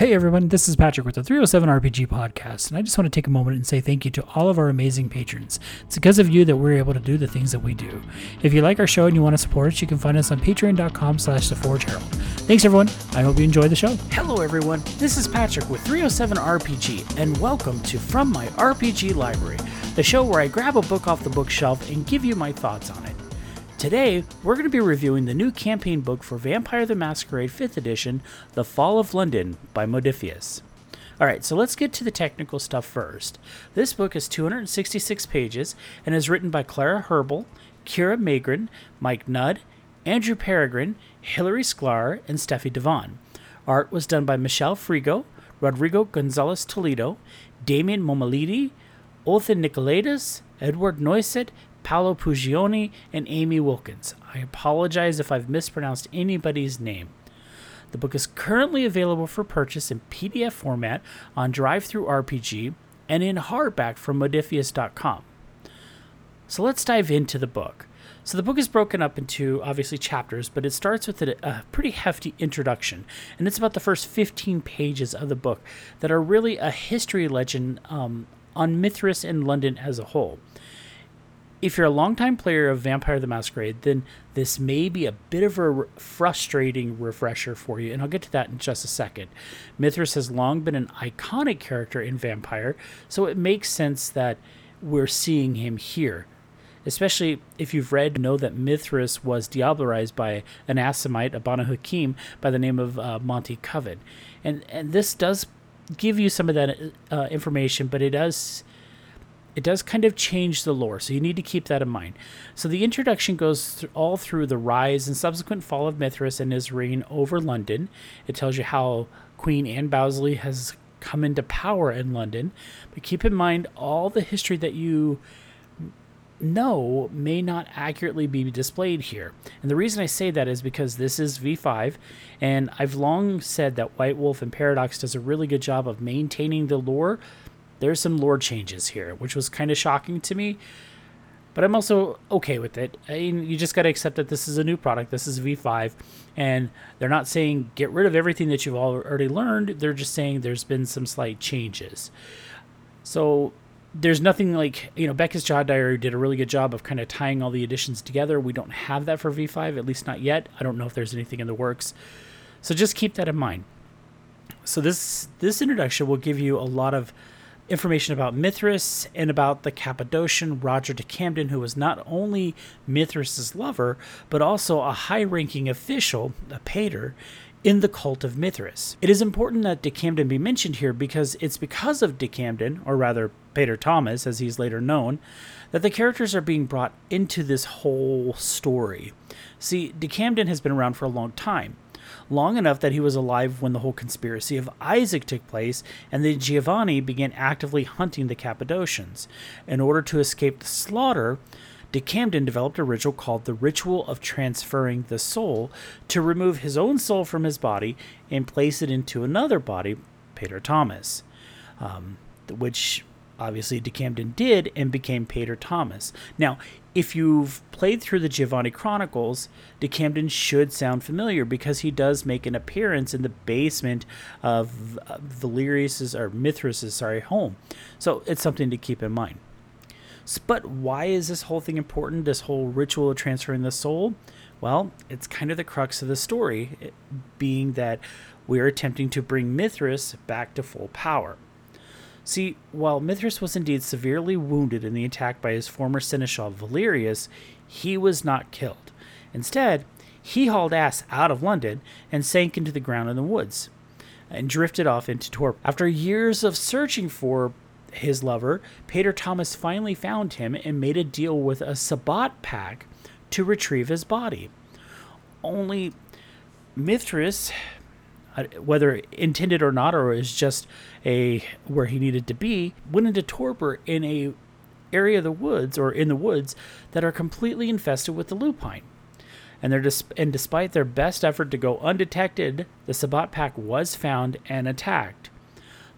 Hey everyone, this is Patrick with the 307 RPG podcast, and I just want to take a moment and say thank you to all of our amazing patrons. It's because of you that we're able to do the things that we do. If you like our show and you want to support us, you can find us on patreon.com slash the Forge Herald. Thanks everyone. I hope you enjoy the show. Hello, everyone. This is Patrick with 307 RPG, and welcome to From My RPG Library, the show where I grab a book off the bookshelf and give you my thoughts on it. Today, we're going to be reviewing the new campaign book for Vampire the Masquerade 5th Edition, The Fall of London by Modiphius. Alright, so let's get to the technical stuff first. This book is 266 pages and is written by Klara Herbøl, Kira Magrin, Mike Nudd, Andrew Peregrine, Hilary Sklar, and Steffie de Vaan. Art was done by Michelle Frigo, Rodrigo Gonzalez Toledo, Damian Momolidi, Othan Nicolaitis, Edward Neuset, Paolo Pugioni, and Amy Wilkins. I apologize if I've mispronounced anybody's name. The book is currently available for purchase in PDF format on DriveThruRPG and in hardback from modiphius.com. So let's dive into the book. So the book is broken up into obviously chapters, but it starts with a, a, pretty hefty introduction, and it's about the first 15 pages of the book that are really a history legend um, on Mithras and London as a whole if you're a longtime player of Vampire the Masquerade, then this may be a bit of a frustrating refresher for you, and I'll get to that in just a second. Mithras has long been an iconic character in Vampire, so it makes sense that we're seeing him here. Especially if you've read, know that Mithras was diablerized by an Assamite, a Banu Hakim, by the name of uh, Monty Coven. And, and this does give you some of that uh, information, but it does it does kind of change the lore, so you need to keep that in mind. So the introduction goes all through the rise and subsequent fall of Mithras and his reign over London. It tells you how Queen Anne Bowesley has come into power in London, but keep in mind all the history that you know may not accurately be displayed here. And the reason I say that is because this is V5, and I've long said that White Wolf and Paradox does a really good job of maintaining the lore there's some lore changes here, which was kind of shocking to me. But I'm also okay with it. I mean, you just got to accept that this is a new product. This is V5, and they're not saying get rid of everything that you've already learned. They're just saying there's been some slight changes. So there's nothing like you know Beckett's Jyhad Diary did a really good job of kind of tying all the additions together. We don't have that for V5, at least not yet. I don't know if there's anything in the works. So just keep that in mind. So this this introduction will give you a lot of information about Mithras and about the Cappadocian Roger de Camden, who was not only Mithras's lover, but also a high ranking official, a pater, in the cult of Mithras. It is important that de Camden be mentioned here because it's because of de Camden, or rather Pater Thomas, as he's later known, that the characters are being brought into this whole story. See, de Camden has been around for a long time long enough that he was alive when the whole conspiracy of Isaac took place and the Giovanni began actively hunting the Cappadocians. In order to escape the slaughter, De Camden developed a ritual called the Ritual of Transferring the Soul to remove his own soul from his body and place it into another body, Peter Thomas, um, which obviously De Camden did and became Pater Thomas. Now, if you've played through the Giovanni Chronicles, De Camden should sound familiar because he does make an appearance in the basement of Valerius's or Mithras's sorry home. So it's something to keep in mind. But why is this whole thing important? This whole ritual of transferring the soul? Well, it's kind of the crux of the story, being that we're attempting to bring Mithras back to full power. See, while Mithras was indeed severely wounded in the attack by his former seneschal Valerius, he was not killed. Instead, he hauled ass out of London and sank into the ground in the woods and drifted off into Torp. After years of searching for his lover, Pater Thomas finally found him and made a deal with a Sabbat pack to retrieve his body. Only Mithras whether intended or not, or is just a where he needed to be, went into torpor in a area of the woods or in the woods that are completely infested with the lupine. And, they dis- and despite their best effort to go undetected, the Sabbat pack was found and attacked.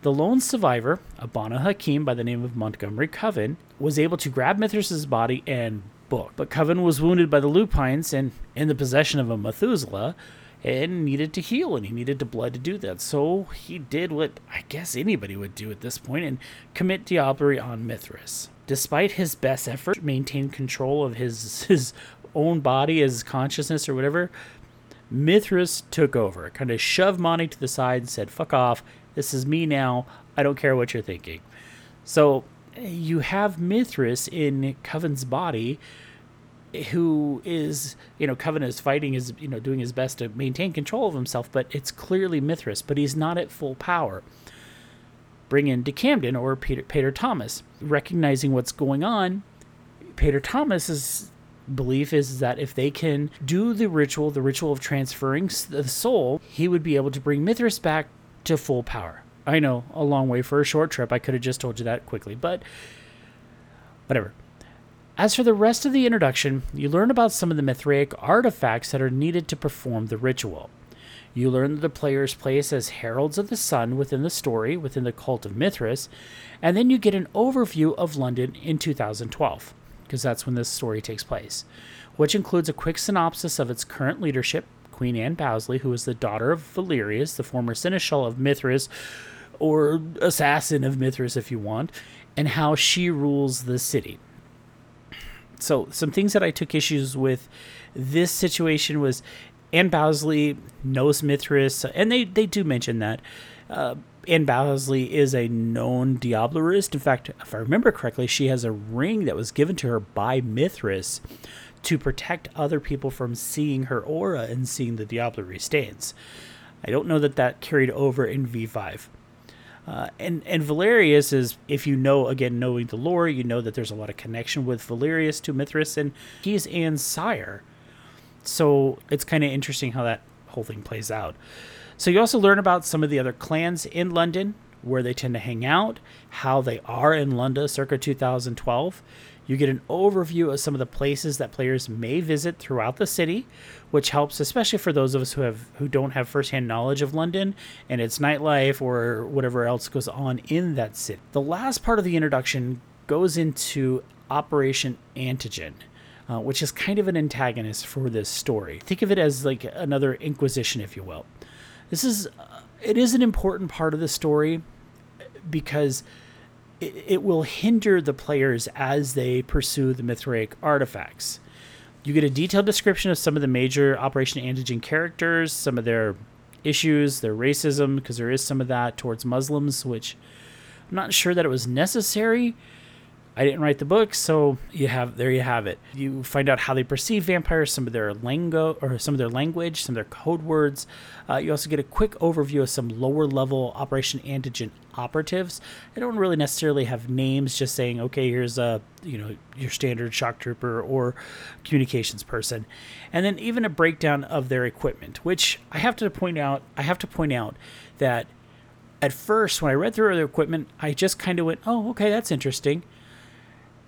The lone survivor, a Banu Hakim by the name of Montgomery Coven, was able to grab Mithras's body and book. But Coven was wounded by the lupines and in the possession of a Methuselah, and needed to heal and he needed the blood to do that. So he did what I guess anybody would do at this point and commit diablerie on Mithras. Despite his best effort to maintain control of his his own body, his consciousness or whatever, Mithras took over, kind of shoved Monty to the side and said, "Fuck off. This is me now. I don't care what you're thinking." So eh, you have Mithras in Coven's body who is you know Coven is fighting is you know doing his best to maintain control of himself, but it's clearly Mithras, but he's not at full power. Bring in de Camden or Peter Peter Thomas, recognizing what's going on. Peter Thomas's belief is that if they can do the ritual, the ritual of transferring the soul, he would be able to bring Mithras back to full power. I know, a long way for a short trip. I could have just told you that quickly, but whatever. As for the rest of the introduction, you learn about some of the Mithraic artifacts that are needed to perform the ritual. You learn that the player's place as heralds of the sun within the story, within the cult of Mithras, and then you get an overview of London in 2012, because that's when this story takes place, which includes a quick synopsis of its current leadership, Queen Anne Bowesley, who is the daughter of Valerius, the former seneschal of Mithras, or assassin of Mithras if you want, and how she rules the city so some things that I took issues with this situation was Anne Bowesley knows Mithras, and they, they do mention that. Uh, Anne Bowesley is a known Diablerist. In fact, if I remember correctly, she has a ring that was given to her by Mithras to protect other people from seeing her aura and seeing the Diablerie stains. I don't know that that carried over in V5. Uh, and and Valerius is, if you know again, knowing the lore, you know that there's a lot of connection with Valerius to Mithras, and he's Anne's sire. So it's kind of interesting how that whole thing plays out. So you also learn about some of the other clans in London, where they tend to hang out, how they are in London circa 2012. You get an overview of some of the places that players may visit throughout the city, which helps especially for those of us who have who don't have firsthand knowledge of London and its nightlife or whatever else goes on in that city. The last part of the introduction goes into Operation Antigen. Uh, which is kind of an antagonist for this story. Think of it as like another Inquisition, if you will. This is uh, it is an important part of the story because it, will hinder the players as they pursue the Mithraic artifacts. You get a detailed description of some of the major Operation Antigen characters, some of their issues, their racism, because there is some of that towards Muslims, which I'm not sure that it was necessary, I didn't write the book, so you have there you have it. You find out how they perceive vampires, some of their lingo or some of their language, some of their code words. Uh, you also get a quick overview of some lower level Operation Antigen operatives. I don't really necessarily have names, just saying, okay, here's a you know your standard shock trooper or communications person, and then even a breakdown of their equipment. Which I have to point out, I have to point out that at first when I read through their equipment, I just kind of went, oh, okay, that's interesting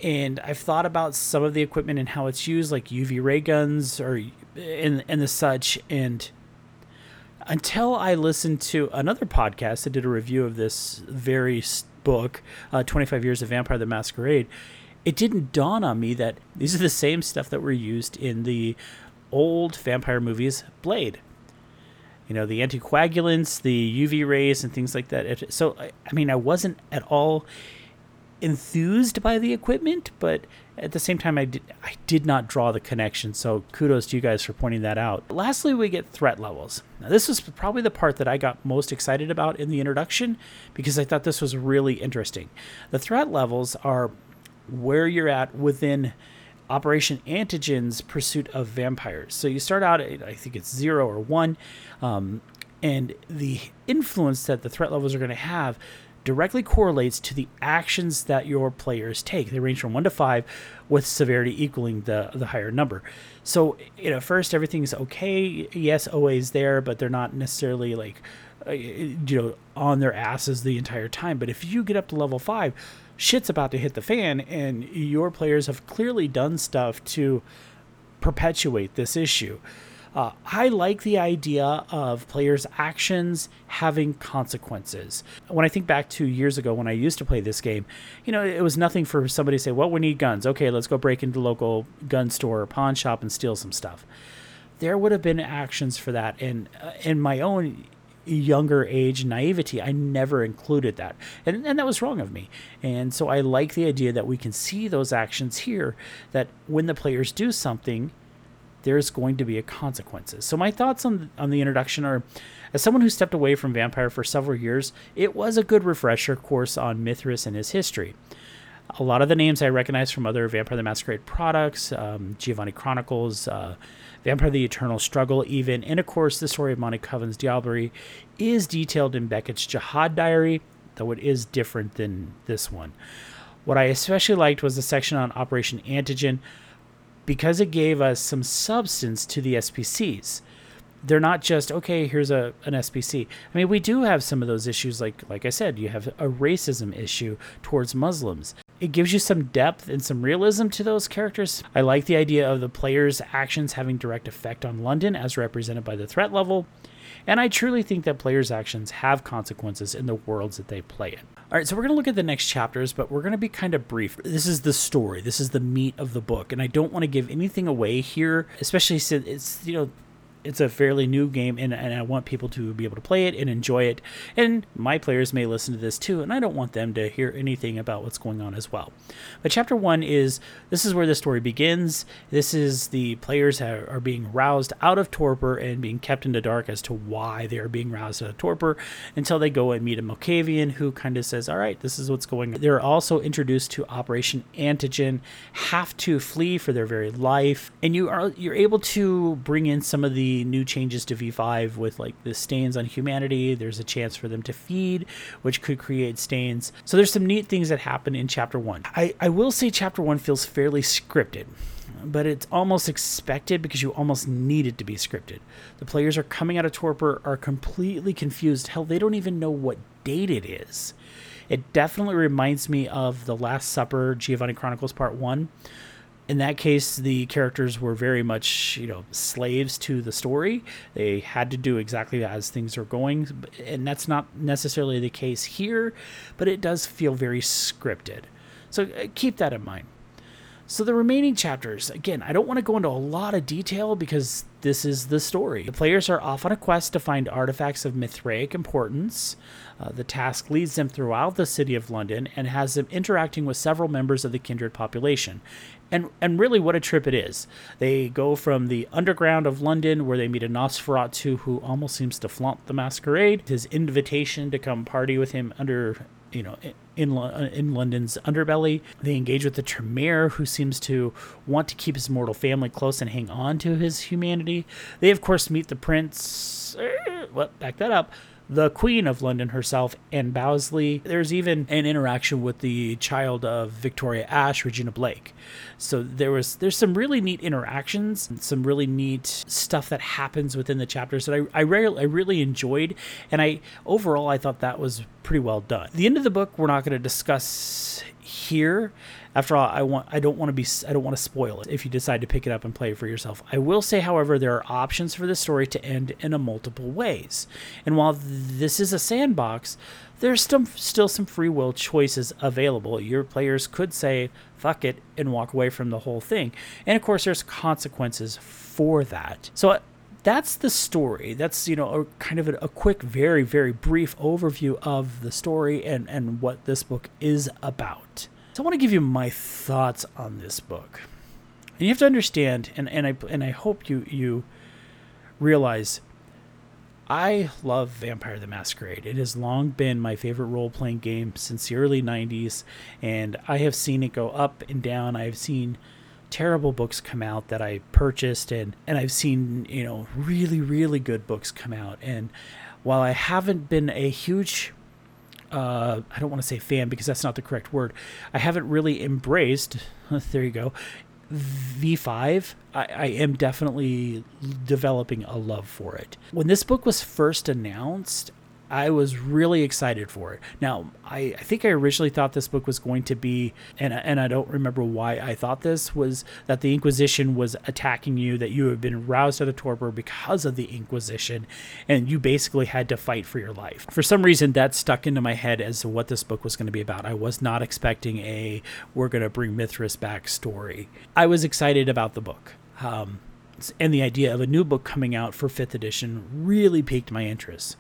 and I've thought about some of the equipment and how it's used, like UV ray guns or and and the such. And until I listened to another podcast that did a review of this very book, uh, 25 Years of Vampire the Masquerade, it didn't dawn on me that these are the same stuff that were used in the old vampire movies Blade. You know, the anticoagulants, the UV rays, and things like that. So, I mean, I wasn't at all enthused by the equipment, but at the same time, I did, I did not draw the connection. So kudos to you guys for pointing that out. Lastly, we get threat levels. Now, this was probably the part that I got most excited about in the introduction because I thought this was really interesting. The threat levels are where you're at within Operation Antigen's pursuit of vampires. So you start out at, I think it's zero or one, um, and the influence that the threat levels are going to have directly correlates to the actions that your players take. They range from one to five, with severity equaling the the higher number. So, you know, first everything's okay. Yes, always there, but they're not necessarily like, uh, you know, on their asses the entire time. But if you get up to level five, shit's about to hit the fan, and your players have clearly done stuff to perpetuate this issue. Uh, I like the idea of players' actions having consequences. When I think back to years ago when I used to play this game, you know, it was nothing for somebody to say, well, we need guns. Okay, let's go break into local gun store or pawn shop and steal some stuff. there would have been actions for that. And uh, in my own younger age naivety, I never included that. And, and that was wrong of me. And so I like the idea that we can see those actions here, that when the players do something, there's going to be a consequences. So my thoughts on on the introduction are as someone who stepped away from Vampire for several years, it was a good refresher course on Mithras and his history. A lot of the names I recognize from other Vampire the Masquerade products, um, Giovanni Chronicles, uh, Vampire the Eternal Struggle, even, and of course the story of Monty Coven's Diablerie is detailed in Beckett's Jyhad Diary, though it is different than this one. What I especially liked was the section on Operation Antigen because it gave us some substance to the SPCs. They're not just okay. Here's a an SPC. I mean, we do have some of those issues. Like like I said, you have a racism issue towards Muslims. It gives you some depth and some realism to those characters. I like the idea of the player's actions having direct effect on London, as represented by the threat level. And I truly think that players' actions have consequences in the worlds that they play in. All right, so we're going to look at the next chapters, but we're going to be kind of brief. This is the story. This is the meat of the book, and I don't want to give anything away here, especially since it's, you know, it's a fairly new game and, and I want people to be able to play it and enjoy it. And my players may listen to this too, and I don't want them to hear anything about what's going on as well. But chapter one is this is where the story begins. This is the players are, are being roused out of torpor and being kept in the dark as to why they are being roused out of torpor until they go and meet a Malkavian who kind of says, All right, this is what's going on. They're also introduced to Operation Antigen, have to flee for their very life, and you are you're able to bring in some of the new changes to V5 with like the stains on humanity. There's a chance for them to feed, which could create stains. So there's some neat things that happen in chapter one. I, I will say chapter one feels fairly scripted but it's almost expected because you almost need it to be scripted. The players are coming out of torpor, are completely confused. Hell, they don't even know what date it is. It definitely reminds me of The Last Supper, Giovanni Chronicles Part 1, in that case, the characters were very much, you know, slaves to the story. They had to do exactly as things are going, and that's not necessarily the case here, but it does feel very scripted. So uh, keep that in mind. So the remaining chapters, again, I don't want to go into a lot of detail because this is the story. The players are off on a quest to find artifacts of Mithraic importance. Uh, the task leads them throughout the city of London and has them interacting with several members of the kindred population. And, and really, what a trip it is. They go from the underground of London, where they meet a Nosferatu who almost seems to flaunt the masquerade, his invitation to come party with him under you know in in London's underbelly. They engage with the Tremere, who seems to want to keep his mortal family close and hang on to his humanity. They of course meet the prince. Er, well, back that up the Queen of London herself, Anne Bowesley. There's even an interaction with the child of Victoria Ash, Regina Blake. So there was there's some really neat interactions, some really neat stuff that happens within the chapters that I I, re- I really enjoyed, and I overall I thought that was pretty well done. The end of the book we're not going to discuss here after all, I want I don't want to be I don't want to spoil it if you decide to pick it up and play it for yourself. I will say, however, there are options for the story to end in a multiple ways. And while this is a sandbox, there's still still some free will choices available. Your players could say fuck it and walk away from the whole thing. And of course, there's consequences for that. So uh, that's the story. That's you know a kind of a, a, quick, very very brief overview of the story and and what this book is about. So I want to give you my thoughts on this book. And you have to understand, and, and I and I hope you you realize I love Vampire the Masquerade. It has long been my favorite role playing game since the early 90s, and I have seen it go up and down. I've seen terrible books come out that I purchased, and, and I've seen, you know, really, really good books come out. And while I haven't been a huge uh, I don't want to say fan because that's not the correct word. I haven't really embraced. there you go. V5, I, I, am definitely developing a love for it. When this book was first announced, I was really excited for it. Now, I, I think I originally thought this book was going to be, and, and I don't remember why I thought this, was that the Inquisition was attacking you, that you had been roused out of torpor because of the Inquisition, and you basically had to fight for your life. For some reason, that stuck into my head as to what this book was going to be about. I was not expecting a we're going to bring Mithras back story. I was excited about the book. Um, and the idea of a new book coming out for 5th edition really piqued my interest.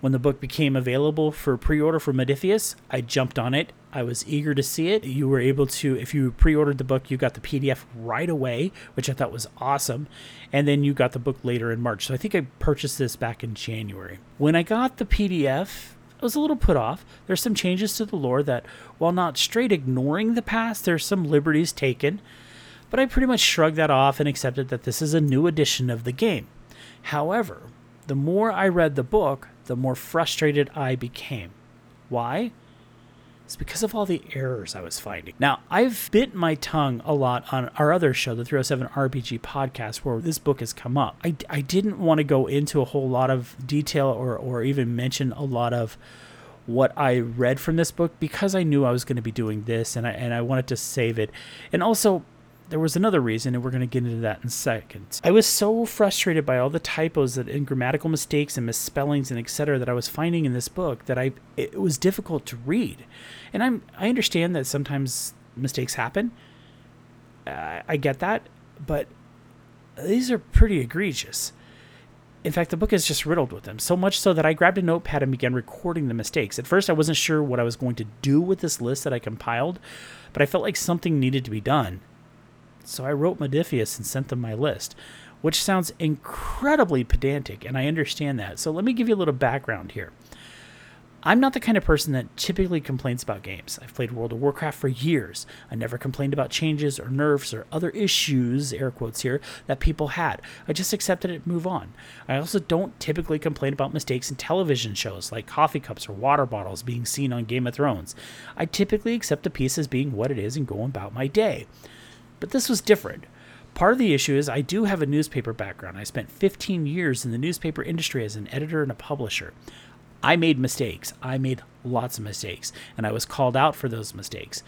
When the book became available for pre order for Modiphius, I jumped on it. I was eager to see it. You were able to, if you pre ordered the book, you got the PDF right away, which I thought was awesome. And then you got the book later in March. So I think I purchased this back in January. When I got the PDF, I was a little put off. There's some changes to the lore that, while not straight ignoring the past, there's some liberties taken. But I pretty much shrugged that off and accepted that this is a new edition of the game. However, the more I read the book, the more frustrated I became. Why? It's because of all the errors I was finding. Now, I've bit my tongue a lot on our other show, the 307 RPG podcast, where this book has come up. I, I didn't want to go into a whole lot of detail or, or even mention a lot of what I read from this book because I knew I was going to be doing this and I, and I wanted to save it. And also, there was another reason, and we're going to get into that in seconds. I was so frustrated by all the typos that, and grammatical mistakes and misspellings and etc. that I was finding in this book that I it was difficult to read. And I'm I understand that sometimes mistakes happen. Uh, I get that, but these are pretty egregious. In fact, the book is just riddled with them, so much so that I grabbed a notepad and began recording the mistakes. At first, I wasn't sure what I was going to do with this list that I compiled, but I felt like something needed to be done. So I wrote Modiphius and sent them my list, which sounds incredibly pedantic, and I understand that. So let me give you a little background here. I'm not the kind of person that typically complains about games. I've played World of Warcraft for years. I never complained about changes or nerfs or other issues, air quotes here, that people had. I just accepted it and move on. I also don't typically complain about mistakes in television shows like coffee cups or water bottles being seen on Game of Thrones. I typically accept a piece as being what it is and go about my day. But this was different. Part of the issue is I do have a newspaper background. I spent 15 years in the newspaper industry as an editor and a publisher. I made mistakes. I made lots of mistakes, and I was called out for those mistakes.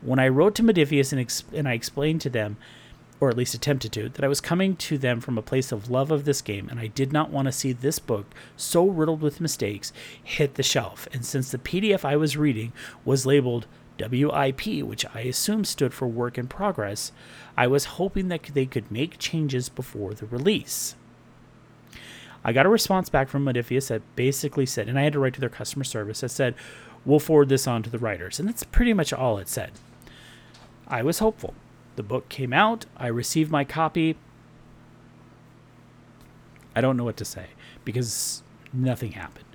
When I wrote to Modiphius and, ex- and I explained to them, or at least attempted to, that I was coming to them from a place of love of this game, and I did not want to see this book, so riddled with mistakes, hit the shelf. And since the PDF I was reading was labeled WIP, which I assume stood for work in progress, I was hoping that they could make changes before the release. I got a response back from Modiphius that basically said, and I had to write to their customer service that said, we'll forward this on to the writers. And that's pretty much all it said. I was hopeful. The book came out, I received my copy. I don't know what to say because nothing happened.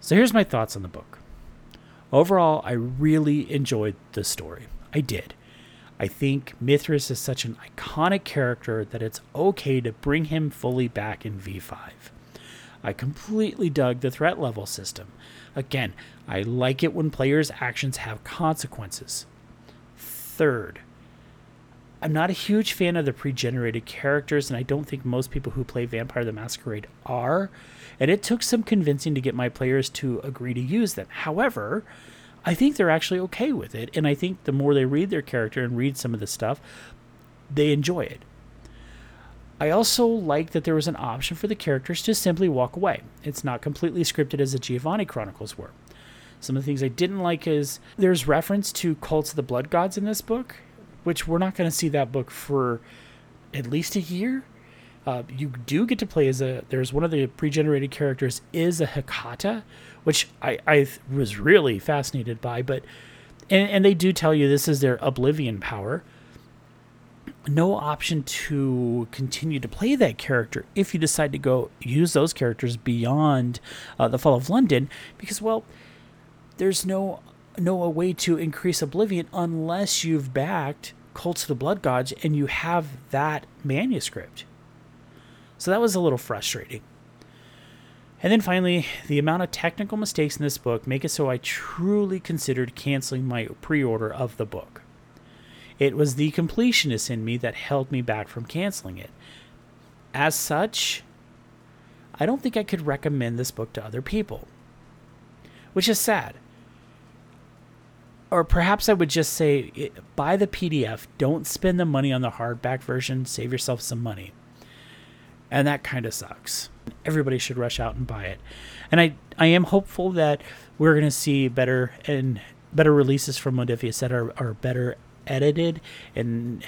So here's my thoughts on the book. Overall, I really enjoyed the story. I did. I think Mithras is such an iconic character that it's okay to bring him fully back in V5. I completely dug the threat level system. Again, I like it when players' actions have consequences. Third, I'm not a huge fan of the pre generated characters, and I don't think most people who play Vampire the Masquerade are. And it took some convincing to get my players to agree to use them. However, I think they're actually okay with it. And I think the more they read their character and read some of the stuff, they enjoy it. I also like that there was an option for the characters to simply walk away. It's not completely scripted as the Giovanni Chronicles were. Some of the things I didn't like is there's reference to Cults of the Blood Gods in this book, which we're not going to see that book for at least a year. Uh, you do get to play as a. There's one of the pre-generated characters is a Hekata, which I, I was really fascinated by. But and, and they do tell you this is their oblivion power. No option to continue to play that character if you decide to go use those characters beyond uh, the Fall of London, because well, there's no no a way to increase oblivion unless you've backed Cults of the Blood Gods and you have that manuscript. So that was a little frustrating. And then finally, the amount of technical mistakes in this book make it so I truly considered canceling my pre order of the book. It was the completionist in me that held me back from canceling it. As such, I don't think I could recommend this book to other people, which is sad. Or perhaps I would just say buy the PDF, don't spend the money on the hardback version, save yourself some money. And that kind of sucks everybody should rush out and buy it. And I I am hopeful that we're going to see better and better releases from Modiphius that are, are better edited and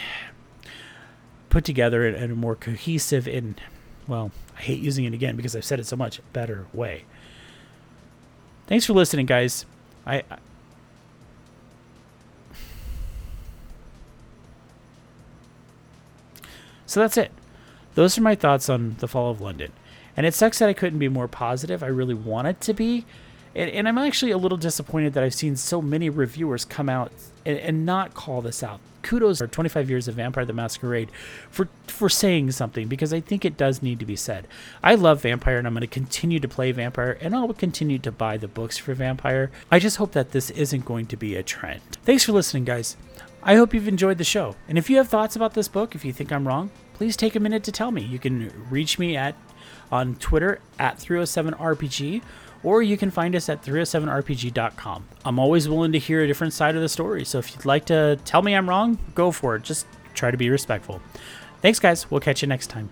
put together in, in a more cohesive and, well, I hate using it again because I've said it so much, better way. Thanks for listening, guys. I So that's it. Those are my thoughts on the fall of London. And it sucks that I couldn't be more positive. I really wanted to be. And, and I'm actually a little disappointed that I've seen so many reviewers come out and, and not call this out. Kudos for 25 years of Vampire the Masquerade for for saying something because I think it does need to be said. I love Vampire and I'm going to continue to play Vampire and I'll continue to buy the books for Vampire. I just hope that this isn't going to be a trend. Thanks for listening, guys. I hope you've enjoyed the show. And if you have thoughts about this book, if you think I'm wrong, please take a minute to tell me. You can reach me at on Twitter at 307RPG or you can find us at 307rpg.com. I'm always willing to hear a different side of the story, so if you'd like to tell me I'm wrong, go for it. Just try to be respectful. Thanks, guys. We'll catch you next time.